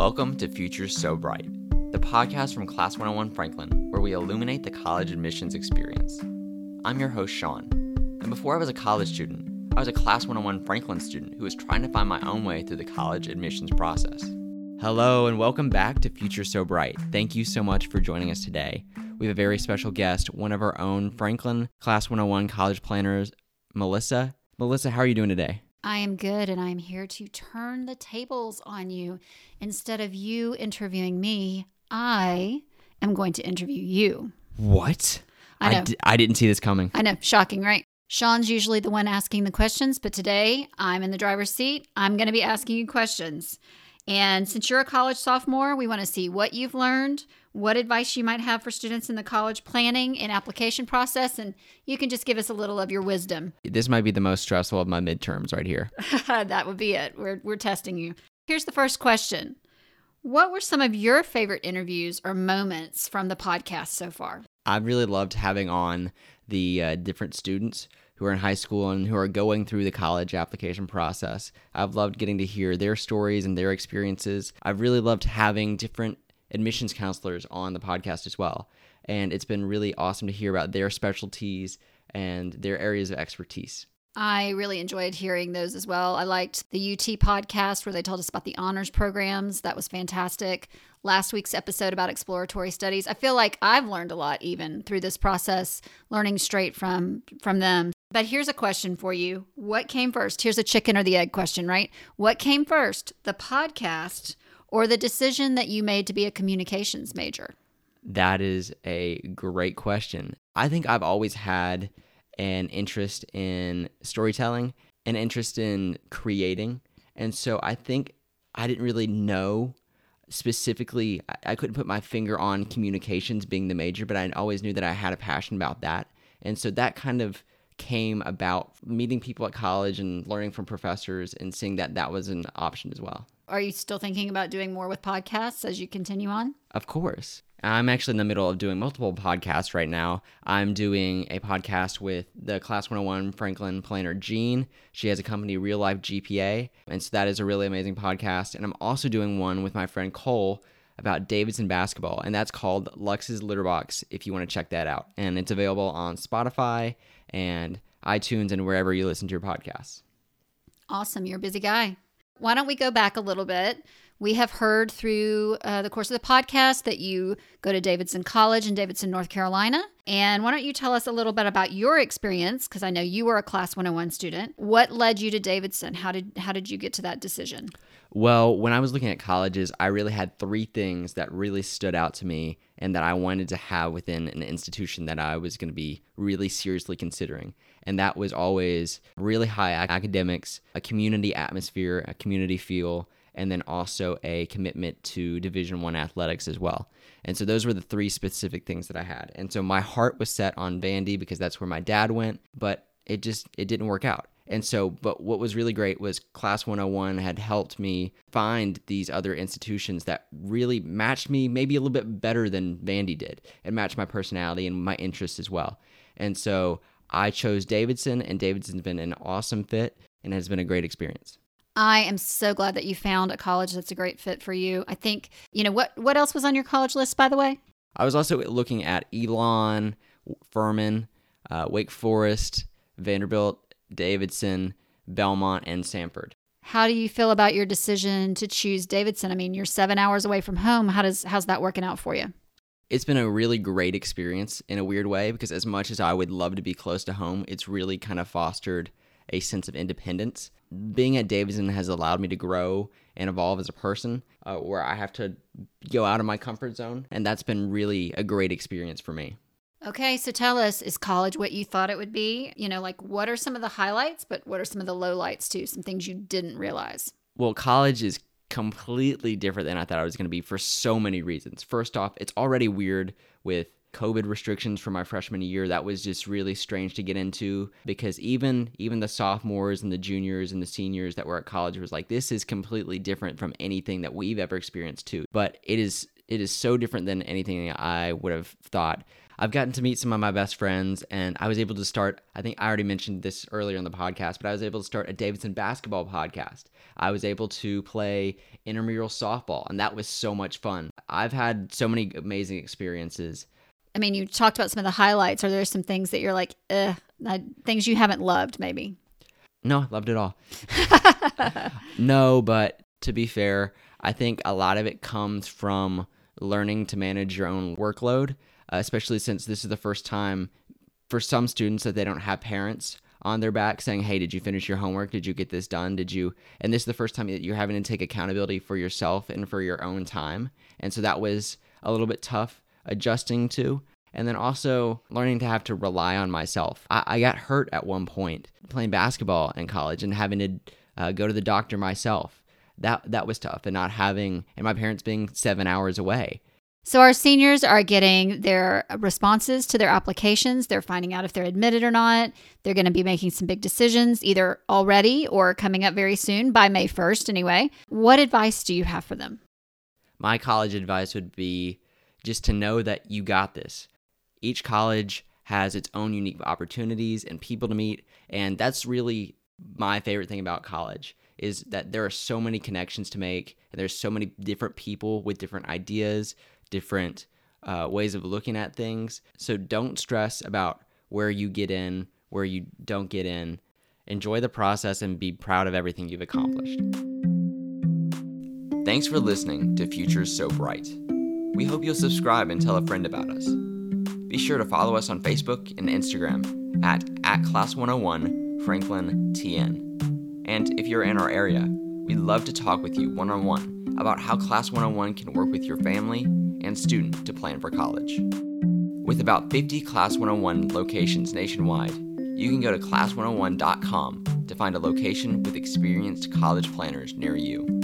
Welcome to Futures So Bright, the podcast from Class 101 Franklin, where we illuminate the college admissions experience. I'm your host, Sean, and before I was a college student, I was a Class 101 Franklin student who was trying to find my own way through the college admissions process. Hello, and welcome back to Future So Bright. Thank you so much for joining us today. We have a very special guest, one of our own Franklin Class 101 college planners, Melissa. Melissa, how are you doing today? I am good, and I'm here to turn the tables on you. Instead of you interviewing me, I am going to interview you. What? I know. d- I didn't see this coming. I know, shocking, right? Sean's usually the one asking the questions, but today I'm in the driver's seat. I'm going to be asking you questions. And since you're a college sophomore, we want to see what you've learned, what advice you might have for students in the college planning and application process, and you can just give us a little of your wisdom. This might be the most stressful of my midterms right here. that would be it. We're, we're testing you. Here's the first question What were some of your favorite interviews or moments from the podcast so far? I've really loved having on the uh, different students who are in high school and who are going through the college application process. I've loved getting to hear their stories and their experiences. I've really loved having different admissions counselors on the podcast as well. And it's been really awesome to hear about their specialties and their areas of expertise. I really enjoyed hearing those as well. I liked the UT podcast where they told us about the honors programs. That was fantastic. Last week's episode about exploratory studies. I feel like I've learned a lot even through this process, learning straight from from them. But here's a question for you. What came first? Here's a chicken or the egg question, right? What came first? The podcast or the decision that you made to be a communications major? That is a great question. I think I've always had an interest in storytelling, an interest in creating. And so I think I didn't really know specifically, I- couldn't put my finger on communications being the major, but I always knew that I had a passion about that. And so that kind of came about meeting people at college and learning from professors and seeing that that was an option as well. Are you still thinking about doing more with podcasts as you continue on? Of course. I'm actually in the middle of doing multiple podcasts right now. I'm doing a podcast with the Class 101 Franklin planner Jean. She has a company, Real Life GPA. And so that is a really amazing podcast. And I'm also doing one with my friend Cole about Davidson basketball. And that's called Lux's Litter Box if you want to check that out. And it's available on Spotify and iTunes and wherever you listen to your podcasts. Awesome. You're a busy guy. Why don't we go back a little bit? We have heard through uh, the course of the podcast that you go to Davidson College in Davidson, North Carolina. And why don't you tell us a little bit about your experience? Because I know you were a Class 101 student. What led you to Davidson? How did how did you get to that decision? Well, when I was looking at colleges, I really had three things that really stood out to me and that I wanted to have within an institution that I was going to be really seriously considering. And that was always really high academics, a community atmosphere, a community feel, and then also a commitment to Division 1 athletics as well. And so those were the three specific things that I had. And so my heart was set on Vandy because that's where my dad went, but it just it didn't work out. And so, but what was really great was Class 101 had helped me find these other institutions that really matched me maybe a little bit better than Vandy did and matched my personality and my interests as well. And so I chose Davidson, and Davidson's been an awesome fit and has been a great experience. I am so glad that you found a college that's a great fit for you. I think, you know, what what else was on your college list by the way? I was also looking at Elon, Furman, uh, Wake Forest, Vanderbilt, Davidson, Belmont, and Samford. How do you feel about your decision to choose Davidson? I mean, you're 7 hours away from home. How does how's that working out for you? It's been a really great experience in a weird way because as much as I would love to be close to home, it's really kind of fostered a sense of independence. Being at Davidson has allowed me to grow and evolve as a person, uh, where I have to go out of my comfort zone, and that's been really a great experience for me. Okay, so tell us, is college what you thought it would be? You know, like what are some of the highlights, but what are some of the lowlights too? Some things you didn't realize. Well, college is completely different than I thought it was going to be for so many reasons. First off, it's already weird with COVID restrictions for my freshman year. That was just really strange to get into because even even the sophomores and the juniors and the seniors that were at college was like, this is completely different from anything that we've ever experienced too. But it is it is so different than anything I would have thought. I've gotten to meet some of my best friends, and I was able to start. I think I already mentioned this earlier in the podcast, but I was able to start a Davidson basketball podcast. I was able to play intramural softball, and that was so much fun. I've had so many amazing experiences. I mean, you talked about some of the highlights. Are there some things that you're like, uh, things you haven't loved, maybe? No, I loved it all. no, but to be fair, I think a lot of it comes from learning to manage your own workload, uh, especially since this is the first time for some students that they don't have parents on their back saying, Hey, did you finish your homework? Did you get this done? Did you? And this is the first time that you're having to take accountability for yourself and for your own time. And so that was a little bit tough adjusting to and then also learning to have to rely on myself. I, I got hurt at one point playing basketball in college and having to uh, go to the doctor myself. That that was tough, and not having and my parents being seven hours away. So our seniors are getting their responses to their applications. They're finding out if they're admitted or not. They're going to be making some big decisions either already or coming up very soon by May 1st anyway. What advice do you have for them? My college advice would be just to know that you got this. Each college has its own unique opportunities and people to meet, and that's really my favorite thing about college is that there are so many connections to make and there's so many different people with different ideas different uh, ways of looking at things. So don't stress about where you get in where you don't get in. Enjoy the process and be proud of everything you've accomplished. Thanks for listening to futures so bright we hope you'll subscribe and tell a friend about us be sure to follow us on Facebook and Instagram at, at Class101 Franklin TN. And if you're in our area, we'd love to talk with you one on one about how Class 101 can work with your family and student to plan for college. With about 50 Class 101 locations nationwide, you can go to class101.com to find a location with experienced college planners near you.